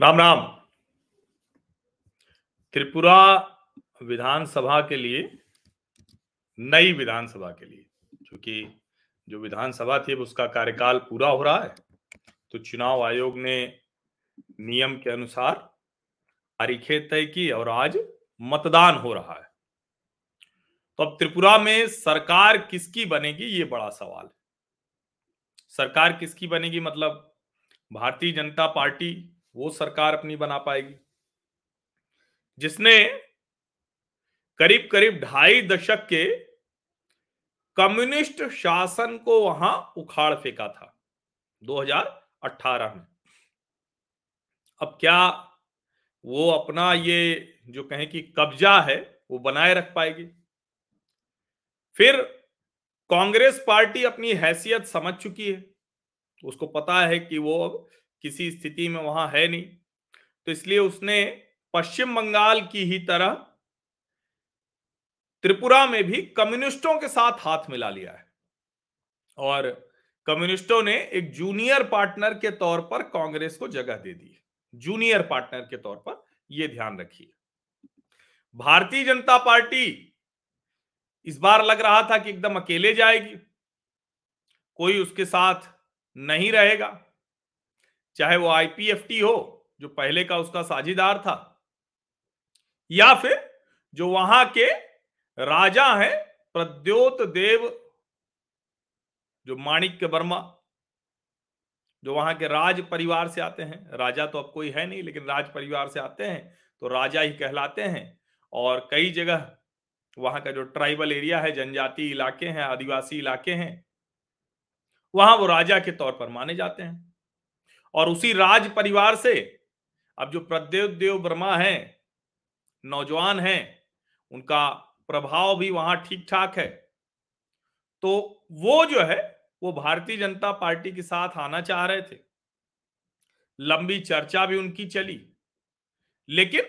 राम राम। त्रिपुरा विधानसभा के लिए, नई विधानसभा के लिए, क्योंकि जो विधानसभा थी उसका कार्यकाल पूरा हो रहा है तो चुनाव आयोग ने नियम के अनुसार तारीखें तय की और आज मतदान हो रहा है। तो अब त्रिपुरा में सरकार किसकी बनेगी, ये बड़ा सवाल है। सरकार किसकी बनेगी मतलब भारतीय जनता पार्टी वो सरकार अपनी बना पाएगी, जिसने करीब करीब ढाई दशक के कम्युनिस्ट शासन को वहाँ उखाड़ फेंका था 2018 में। अब क्या वो अपना ये जो कहें कि कब्जा है, वो बनाए रख पाएगी। फिर कांग्रेस पार्टी अपनी हैसियत समझ चुकी है। उसको पता है कि वो अब किसी स्थिति में वहाँ है नहीं। तो इसलिए उसने पश्चिम बंगाल की ही तरह त्रिपुरा में भी कम्युनिस्टों के साथ हाथ मिला लिया है। और कम्युनिस्टों ने एक जूनियर पार्टनर के तौर पर कांग्रेस को जगह दे दी है। जूनियर पार्टनर के तौर पर यह ध्यान रखिए। भारतीय जनता पार्टी इस बार लग रहा था कि एकदम अकेले जाएगी। कोई उसके साथ नहीं रहेगा। चाहे वो आईपीएफटी हो, जो पहले का उसका साझेदार था, या फिर जो वहाँ के राजा हैं प्रद्योत देव, जो माणिक्य वर्मा जो वहाँ के राज परिवार से आते हैं। राजा तो अब कोई है नहीं, लेकिन राज परिवार से आते हैं तो राजा ही कहलाते हैं। और कई जगह वहाँ का जो ट्राइबल एरिया है जनजाति इलाके हैं, आदिवासी इलाके हैं, वहाँ वो राजा के तौर पर माने जाते हैं। और उसी राज परिवार से अब जो प्रद्योत देव वर्मा है, नौजवान हैं, उनका प्रभाव भी वहाँ ठीक ठाक है। तो वो जो है वो भारतीय जनता पार्टी के साथ आना चाह रहे थे। लंबी चर्चा भी उनकी चली। लेकिन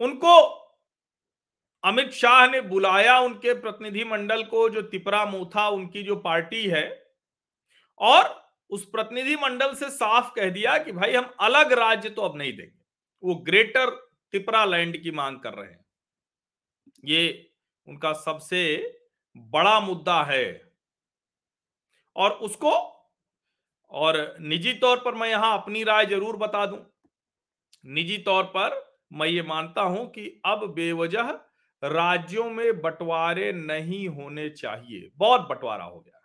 उनको अमित शाह ने बुलाया उनके प्रतिनिधि मंडल को, जो तिपरा मोथा उनकी जो पार्टी है, और उस प्रतिनिधि मंडल से साफ़ कह दिया कि भाई हम अलग राज्य तो अब नहीं देंगे। वो ग्रेटर तिपरा लैंड की मांग कर रहे हैं। ये उनका सबसे बड़ा मुद्दा है। और उसको, और निजी तौर पर मैं यहाँ अपनी राय ज़रूर बता दूँ। निजी तौर पर मैं ये मानता हूँ कि अब बेवजह राज्यों में बंटवारे नहीं होने चाहिए। बहुत बंटवारा हो गया।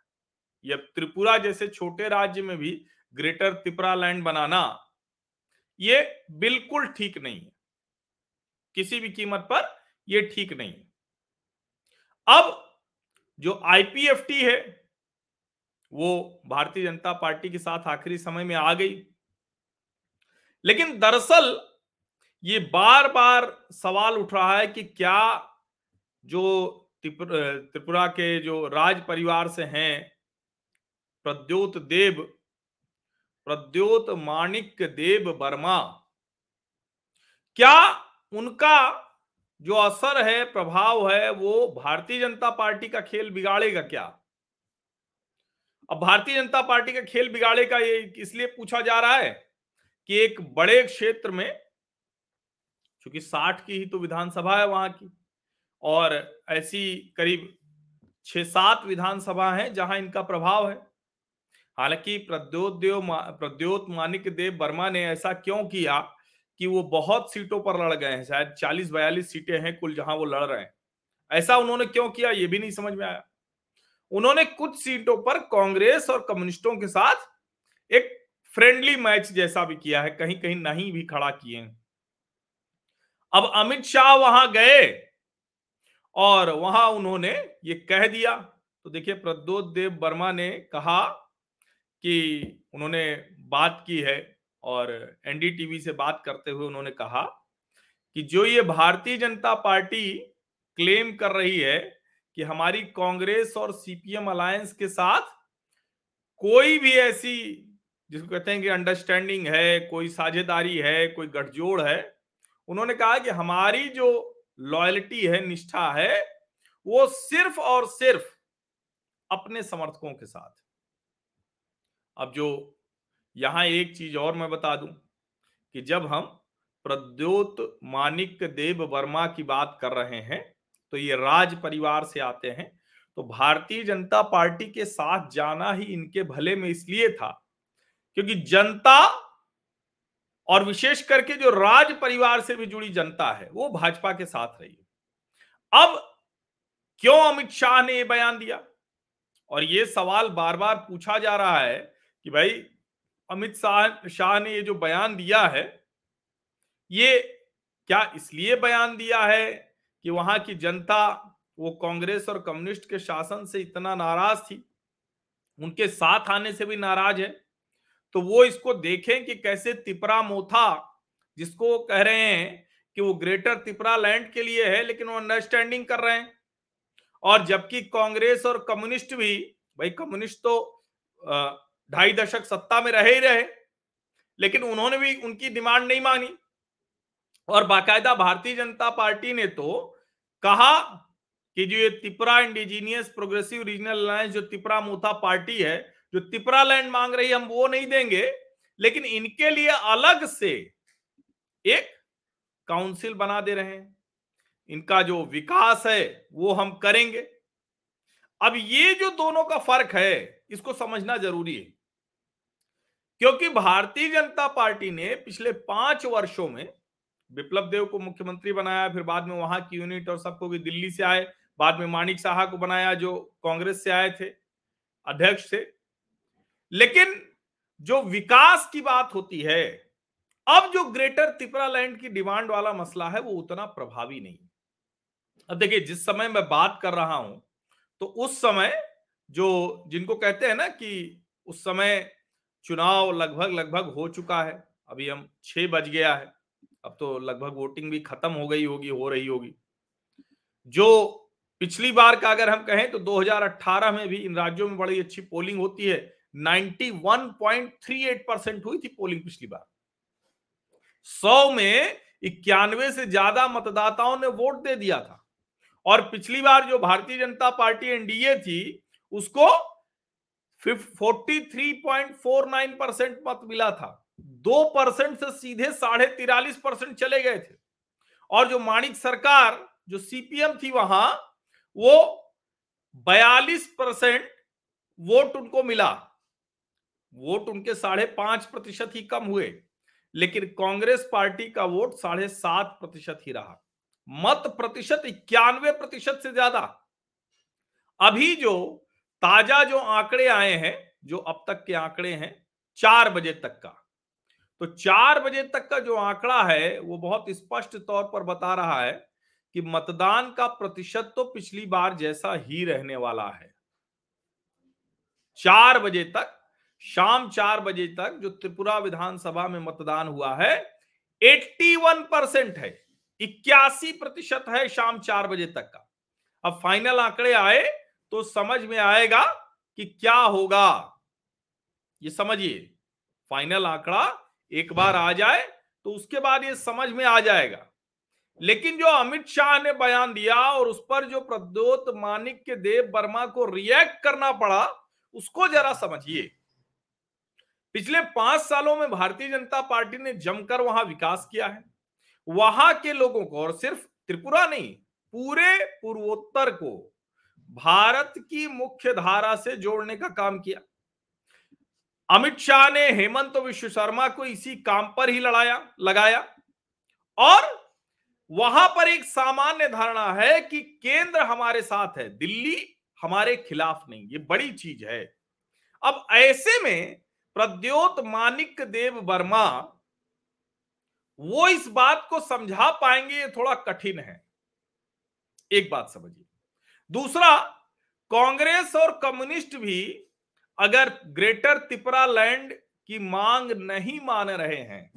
या त्रिपुरा जैसे छोटे राज्य में भी ग्रेटर त्रिपुरा लैंड बनाना, ये बिल्कुल ठीक नहीं है। किसी भी कीमत पर यह ठीक नहीं है। अब जो आईपीएफटी है वो भारतीय जनता पार्टी के साथ आखिरी समय में आ गई। लेकिन दरअसल ये बार बार सवाल उठ रहा है कि क्या जो त्रिपुरा के जो राज परिवार से हैं, प्रद्योत देव, प्रद्योत माणिक देव वर्मा, क्या उनका जो असर है, प्रभाव है, वो भारतीय जनता पार्टी का खेल बिगाड़ेगा क्या? अब भारतीय जनता पार्टी का खेल बिगाड़े का ये इसलिए पूछा जा रहा है कि एक बड़े क्षेत्र में क्योंकि साठ की ही तो विधानसभा है वहाँ की, और ऐसी करीब छह सात विधानसभा है जहाँ इनका प्रभाव है। हालाँकि प्रद्योत देव प्रद्योत मानिक देव वर्मा ने ऐसा क्यों किया कि वो बहुत सीटों पर लड़ गए हैं? शायद चालीस बयालीस सीटें हैं कुल जहाँ वो लड़ रहे हैं। ऐसा उन्होंने क्यों किया ये भी नहीं समझ में आया। उन्होंने कुछ सीटों पर कांग्रेस और कम्युनिस्टों के साथ एक फ्रेंडली मैच जैसा भी किया है कहीं कहीं नहीं भी खड़ा किए अब अमित शाह वहाँ गए और वहाँ उन्होंने ये कह दिया। तो देखिए, प्रद्योत देव वर्मा ने कहा कि उन्होंने बात की है और एनडीटीवी से बात करते हुए उन्होंने कहा कि जो ये भारतीय जनता पार्टी क्लेम कर रही है कि हमारी कांग्रेस और सीपीएम अलायंस के साथ कोई भी ऐसी, जिसको कहते हैं कि अंडरस्टैंडिंग है, कोई साझेदारी है, कोई गठजोड़ है, उन्होंने कहा कि हमारी जो लॉयल्टी है, निष्ठा है, वो सिर्फ़ और सिर्फ़ अपने समर्थकों के साथ। अब जो यहाँ एक चीज़ और मैं बता दूँ कि जब हम प्रद्योत मानिक देव वर्मा की बात कर रहे हैं तो ये राज परिवार से आते हैं। तो भारतीय जनता पार्टी के साथ जाना ही इनके भले में इसलिए था क्योंकि जनता और विशेष करके जो राज परिवार से भी जुड़ी जनता है, वो भाजपा के साथ रही अब क्यों अमित शाह ने यह बयान दिया? और ये सवाल बार बार पूछा जा रहा है कि भाई, अमित शाह शाह ने ये जो बयान दिया है, ये क्या इसलिए बयान दिया है कि वहाँ की जनता, वो कांग्रेस और कम्युनिस्ट के शासन से इतना नाराज़ थी, उनके साथ आने से भी नाराज़ है तो वो इसको देखें कि कैसे तिपरा मोथा, जिसको कह रहे हैं कि वो ग्रेटर तिपरा लैंड के लिए है, लेकिन वो अंडरस्टैंडिंग कर रहे हैं। और जबकि कांग्रेस और कम्युनिस्ट भी, भाई कम्युनिस्ट तो ढाई दशक सत्ता में रहे ही रहे, लेकिन उन्होंने भी उनकी डिमांड नहीं मानी। और बाकायदा भारतीय जनता पार्टी ने तो कहा कि जो ये Tipra indigenous progressive regional alliance, जो तिपरा मोथा पार्टी है, जो तिपरा लैंड मांग रही है, हम वो नहीं देंगे। लेकिन इनके लिए अलग से एक काउंसिल बना दे रहे हैं। इनका जो विकास है, वो हम करेंगे। अब ये जो दोनों का फ़र्क है, इसको समझना ज़रूरी है। क्योंकि भारतीय जनता पार्टी ने पिछले पाँच वर्षों में विप्लव देव को मुख्यमंत्री बनाया, फिर बाद में वहाँ की यूनिट और सबको दिल्ली से आए, बाद में माणिक साहा को बनाया जो कांग्रेस से आए थे, अध्यक्ष थे। लेकिन जो विकास की बात होती है, अब जो ग्रेटर त्रिपुरा लैंड की डिमांड वाला मसला है, वो उतना प्रभावी नहीं। अब देखिए, जिस समय मैं बात कर रहा हूँ तो उस समय जो जिनको कहते हैं ना कि उस समय चुनाव लगभग लगभग हो चुका है, अभी हम छह बज गया है अब तो लगभग वोटिंग भी खत्म हो गई होगी, हो रही होगी। जो पिछली बार का अगर हम कहें तो 2018 में भी इन राज्यों में बड़ी अच्छी पोलिंग होती है। 91.38 परसेंट हुई थी पोलिंग पिछली बार। सौ में इक्यानवे से ज़्यादा मतदाताओं ने वोट दे दिया था। और पिछली बार जो भारतीय जनता पार्टी एनडीए थी, उसको 43.49 परसेंट मत मिला था। दो परसेंट से सीधे साढ़े तिरालीस परसेंट चले गए थे। और जो माणिक सरकार, जो सीपीएम थी वहाँ, वो बयालीस परसेंट वोट उनको मिला। वोट उनके साढ़े पाँच प्रतिशत ही कम हुए, लेकिन कांग्रेस पार्टी का वोट साढ़े सात प्रतिशत ही रहा। मत प्रतिशत, इक्यानवे प्रतिशत से ज़्यादा। अभी जो ताज़ा जो आंकड़े आए हैं, जो अब तक के आंकड़े हैं, चार बजे तक का। तो चार बजे तक का जो आंकड़ा है, वो बहुत स्पष्ट तौर पर बता रहा है कि मतदान का प्रतिशत तो पिछली बार जैसा ही रहने वाला है। चार बजे तक, शाम चार बजे तक जो त्रिपुरा विधानसभा में मतदान हुआ है 81 परसेंट है, इक्यासी प्रतिशत है शाम चार बजे तक का। अब फाइनल आंकड़े आए तो समझ में आएगा कि क्या होगा। ये समझिए, फाइनल आंकड़ा एक बार आ जाए तो उसके बाद ये समझ में आ जाएगा। लेकिन जो अमित शाह ने बयान दिया और उस पर जो प्रद्योत मानिक के देव वर्मा को रिएक्ट करना पड़ा, उसको जरा समझिए। पिछले पाँच सालों में भारतीय जनता पार्टी ने जमकर वहाँ विकास किया है। वहाँ के लोगों को, और सिर्फ़ त्रिपुरा नहीं, पूरे पूर्वोत्तर को भारत की मुख्य धारा से जोड़ने का काम किया। अमित शाह ने हेमंत विश्व शर्मा को इसी काम पर ही लड़ाया, लगाया। और वहाँ पर एक सामान्य धारणा है कि केंद्र हमारे साथ है, दिल्ली हमारे खिलाफ नहीं, ये बड़ी चीज़ है। अब ऐसे में प्रद्योत मानिक देव वर्मा वो इस बात को समझा पाएँगे, ये थोड़ा कठिन है। एक बात समझिए। दूसरा, कांग्रेस और कम्युनिस्ट भी अगर ग्रेटर तिपरा लैंड की मांग नहीं मान रहे हैं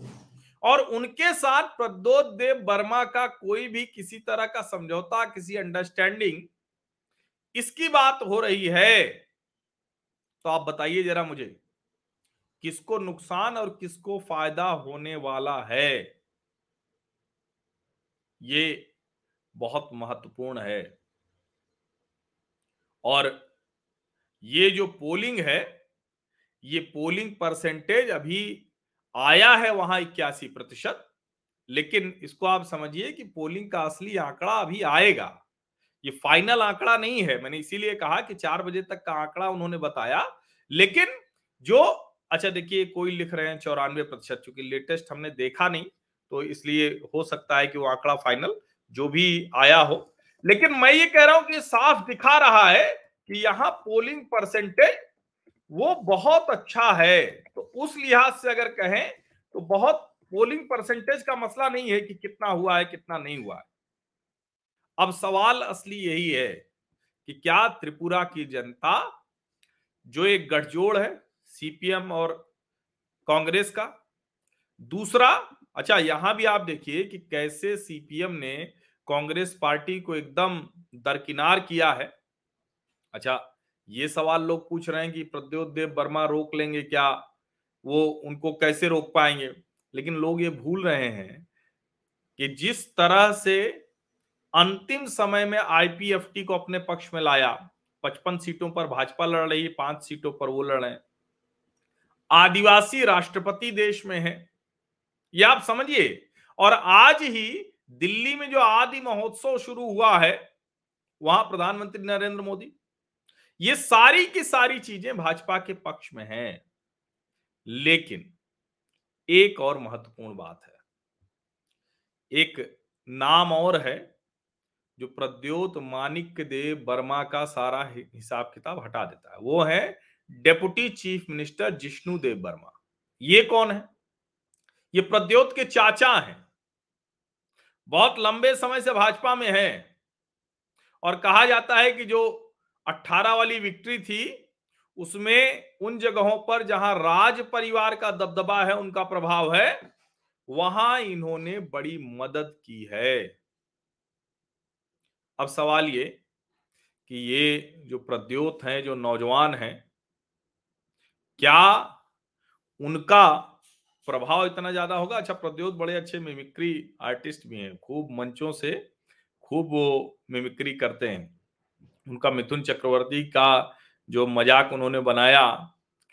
और उनके साथ प्रद्योत देव वर्मा का कोई भी किसी तरह का समझौता, किसी अंडरस्टैंडिंग इसकी बात हो रही है तो आप बताइए जरा मुझे, किसको नुकसान और किसको फ़ायदा होने वाला है? ये बहुत महत्वपूर्ण है। और ये जो पोलिंग है, ये पोलिंग परसेंटेज अभी आया है वहाँ इक्यासी प्रतिशत, लेकिन इसको आप समझिए कि पोलिंग का असली आंकड़ा अभी आएगा। ये फाइनल आंकड़ा नहीं है। मैंने इसीलिए कहा कि चार बजे तक का आंकड़ा उन्होंने बताया, लेकिन जो अच्छा देखिए कोई लिख रहे हैं चौरानवे प्रतिशत, चूँकि लेटेस्ट हमने देखा नहीं तो इसलिए हो सकता है कि वो आंकड़ा फाइनल जो भी आया हो। लेकिन मैं ये कह रहा हूँ कि साफ़ दिखा रहा है कि यहाँ पोलिंग परसेंटेज वो बहुत अच्छा है। तो उस लिहाज से अगर कहें तो बहुत पोलिंग परसेंटेज का मसला नहीं है कि कितना हुआ है, कितना नहीं हुआ है। अब सवाल असली यही है कि क्या त्रिपुरा की जनता, जो एक गठजोड़ है सीपीएम और कांग्रेस का, दूसरा अच्छा यहाँ भी आप देखिए कि कैसे सीपीएम ने कांग्रेस पार्टी को एकदम दरकिनार किया है। अच्छा ये सवाल लोग पूछ रहे हैं कि प्रद्योत देव वर्मा रोक लेंगे क्या? वो उनको कैसे रोक पाएँगे? लेकिन लोग ये भूल रहे हैं कि जिस तरह से अंतिम समय में आईपीएफटी को अपने पक्ष में लाया, पचपन सीटों पर भाजपा लड़ रही है, पाँच सीटों पर वो लड़ रहे हैं। आदिवासी राष्ट्रपति देश में है। ये आप समझिए। और आज ही दिल्ली में जो आदि महोत्सव शुरू हुआ है, वहाँ प्रधानमंत्री नरेंद्र मोदी ये सारी की सारी चीज़ें भाजपा के पक्ष में हैं। लेकिन एक और महत्वपूर्ण बात है। एक नाम और है जो प्रद्योत मानिक देव वर्मा का सारा हिसाब किताब हटा देता है। वो है deputy chief minister Jishnu Dev Varma. ये कौन है? ये प्रद्योत के चाचा हैं। बहुत लंबे समय से भाजपा में है। और कहा जाता है कि जो 18 वाली विक्ट्री थी, उसमें उन जगहों पर जहाँ राज परिवार का दबदबा है, उनका प्रभाव है, वहाँ इन्होंने बड़ी मदद की है। अब सवाल ये कि ये जो प्रद्योत हैं, जो नौजवान हैं, क्या उनका प्रभाव इतना ज़्यादा होगा? अच्छा प्रद्योत बड़े अच्छे मिमिक्री आर्टिस्ट भी हैं, खूब मंचों से खूब वो मिमिक्री करते हैं। उनका मिथुन चक्रवर्ती का जो मज़ाक उन्होंने बनाया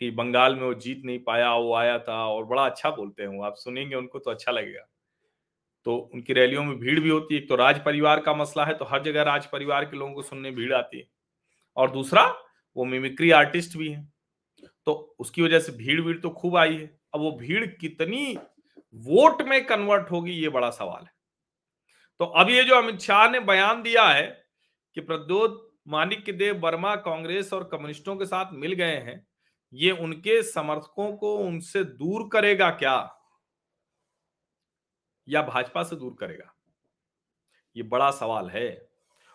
कि बंगाल में वो जीत नहीं पाया, वो आया था और बड़ा अच्छा बोलते हैं वो। आप सुनेंगे उनको तो अच्छा लगेगा। तो उनकी रैलियों में भीड़ भी होती है। एक तो राज परिवार का मसला है तो हर जगह राज परिवार के लोगों को सुनने भीड़ आती है। और दूसरा, वो मिमिक्री आर्टिस्ट भी है। तो उसकी वजह से भीड़ भीड़ तो खूब आई है। अब वो भीड़ कितनी वोट में कन्वर्ट होगी, ये बड़ा सवाल है। तो अब ये जो अमित शाह ने बयान दिया है कि प्रद्योत मानिक देव वर्मा कांग्रेस और कम्युनिस्टों के साथ मिल गए हैं। ये उनके समर्थकों को उनसे दूर करेगा क्या? या भाजपा से दूर करेगा? ये बड़ा सवाल है।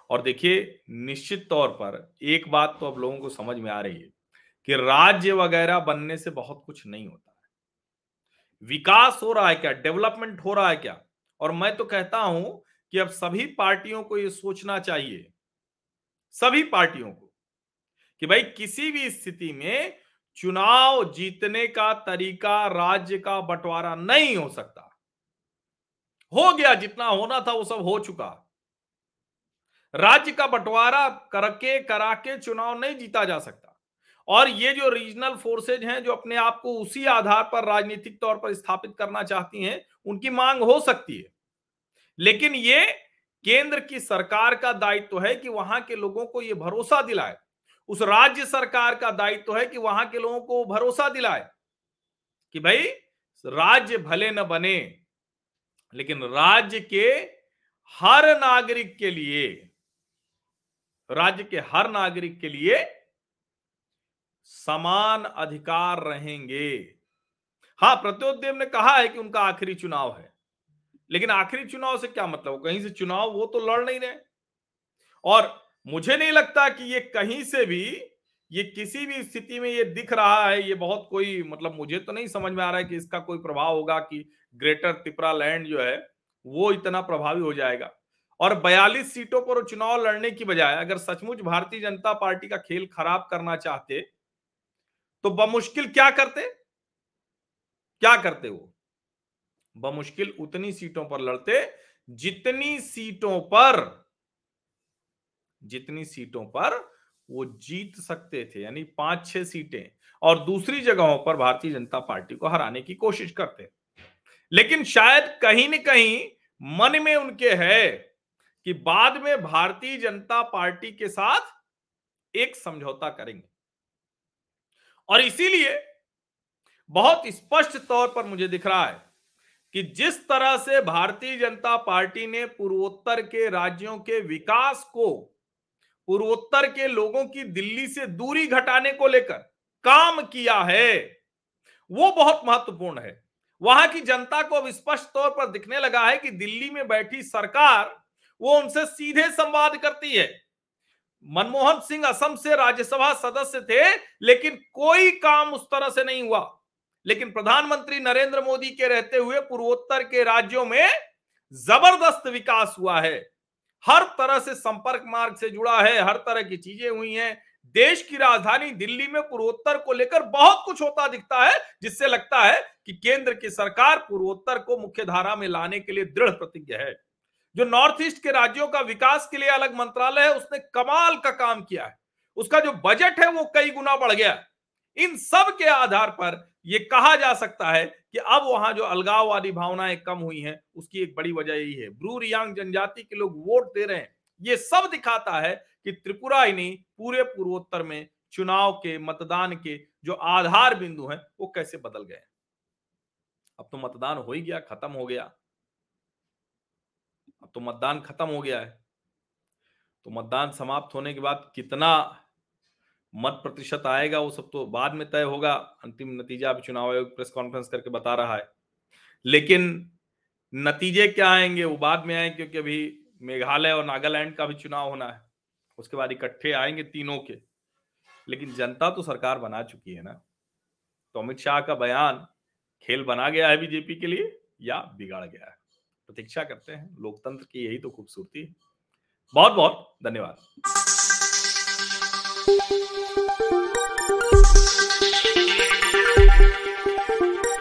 और देखिए, निश्चित तौर पर एक बात तो अब लोगों को समझ में आ रही है कि राज्य वगैरह बनने से बहुत कुछ नहीं होता है। विकास हो रहा है क्या? डेवलपमेंट हो रहा है क्या? और मैं तो कहता हूँ कि अब सभी पार्टियों को यह सोचना चाहिए सभी पार्टियों को कि भाई किसी भी स्थिति में चुनाव जीतने का तरीका, राज्य का बंटवारा नहीं हो सकता। हो गया जितना होना था वो सब हो चुका। राज्य का बंटवारा करके करा के चुनाव नहीं जीता जा सकता। और ये जो रीजनल फोर्सेज हैं, जो अपने आप को उसी आधार पर राजनीतिक तौर पर स्थापित करना चाहती हैं, उनकी मांग हो सकती है। लेकिन ये केंद्र की सरकार का दायित्व है कि वहाँ के लोगों को यह भरोसा दिलाए। उस राज्य सरकार का दायित्व है कि वहाँ के लोगों को भरोसा दिलाए कि भाई, राज्य भले न बने, लेकिन राज्य के हर नागरिक के लिए, राज्य के हर नागरिक के लिए समान अधिकार रहेंगे। हाँ प्रत्योदेव ने कहा है कि उनका आखिरी चुनाव है। लेकिन आखिरी चुनाव से क्या मतलब? कहीं से चुनाव, वो तो लड़ नहीं रहे। और मुझे नहीं लगता कि ये कहीं से भी, ये किसी भी स्थिति में ये दिख रहा है, ये बहुत कोई मतलब मुझे तो नहीं समझ में आ रहा है कि इसका कोई प्रभाव होगा कि ग्रेटर त्रिपुरा लैंड जो है, वो इतना प्रभावी हो जाएगा। और 42 सीटों पर चुनाव लड़ने की बजाय अगर सचमुच भारतीय जनता पार्टी का खेल खराब करना चाहते तो बमुश्किल क्या करते? क्या करते वो? बमुश्किल उतनी सीटों पर लड़ते, जितनी सीटों पर, जितनी सीटों पर वो जीत सकते थे, यानी पाँच छह सीटें। और दूसरी जगहों पर भारतीय जनता पार्टी को हराने की कोशिश करते। लेकिन शायद कहीं न कहीं मन में उनके है कि बाद में भारतीय जनता पार्टी के साथ एक समझौता करेंगे। और इसीलिए बहुत स्पष्ट तौर पर मुझे दिख रहा है कि जिस तरह से भारतीय जनता पार्टी ने पूर्वोत्तर के राज्यों के विकास को, पूर्वोत्तर के लोगों की दिल्ली से दूरी घटाने को लेकर काम किया है, वो बहुत महत्वपूर्ण है। वहाँ की जनता को अब स्पष्ट तौर पर दिखने लगा है कि दिल्ली में बैठी सरकार, वो उनसे सीधे संवाद करती है। मनमोहन सिंह असम से राज्यसभा सदस्य थे, लेकिन कोई काम उस तरह से नहीं हुआ। लेकिन प्रधानमंत्री नरेंद्र मोदी के रहते हुए पूर्वोत्तर के राज्यों में ज़बरदस्त विकास हुआ है। हर तरह से संपर्क मार्ग से जुड़ा है, हर तरह की चीज़ें हुई हैं। देश की राजधानी दिल्ली में पूर्वोत्तर को लेकर बहुत कुछ होता दिखता है, जिससे लगता है कि केंद्र की सरकार पूर्वोत्तर को मुख्य धारा में लाने के लिए दृढ़ प्रतिज्ञ है। जो नॉर्थ ईस्ट के राज्यों का विकास के लिए अलग मंत्रालय है, उसने कमाल का काम किया है। उसका जो बजट है, वो कई गुना बढ़ गया। इन सब के आधार पर यह कहा जा सकता है कि अब वहाँ जो अलगाववादी भावनाएँ कम हुई हैं, उसकी एक बड़ी वजह यही है। ब्रू रियांग जनजाति के लोग वोट दे रहे हैं। ये सब दिखाता है कि त्रिपुरा ही नहीं, पूरे पूर्वोत्तर में चुनाव के, मतदान के जो आधार बिंदु हैं, वो कैसे बदल गए अब तो मतदान हो ही गया, खत्म हो गया। अब तो मतदान खत्म हो गया है। तो मतदान समाप्त होने के बाद कितना मत प्रतिशत आएगा, वो सब तो बाद में तय होगा। अंतिम नतीजा अभी चुनाव आयोग प्रेस कॉन्फ्रेंस करके बता रहा है। लेकिन नतीजे क्या आएँगे, वो बाद में आएँगे, क्योंकि अभी मेघालय और नागालैंड का भी चुनाव होना है। उसके बाद इकट्ठे आएँगे तीनों के। लेकिन जनता तो सरकार बना चुकी है ना। तो अमित शाह का बयान, खेल बना गया है बीजेपी के लिए या बिगाड़ गया है? प्रतीक्षा करते हैं। लोकतंत्र की यही तो खूबसूरती है। बहुत बहुत धन्यवाद। Thank you.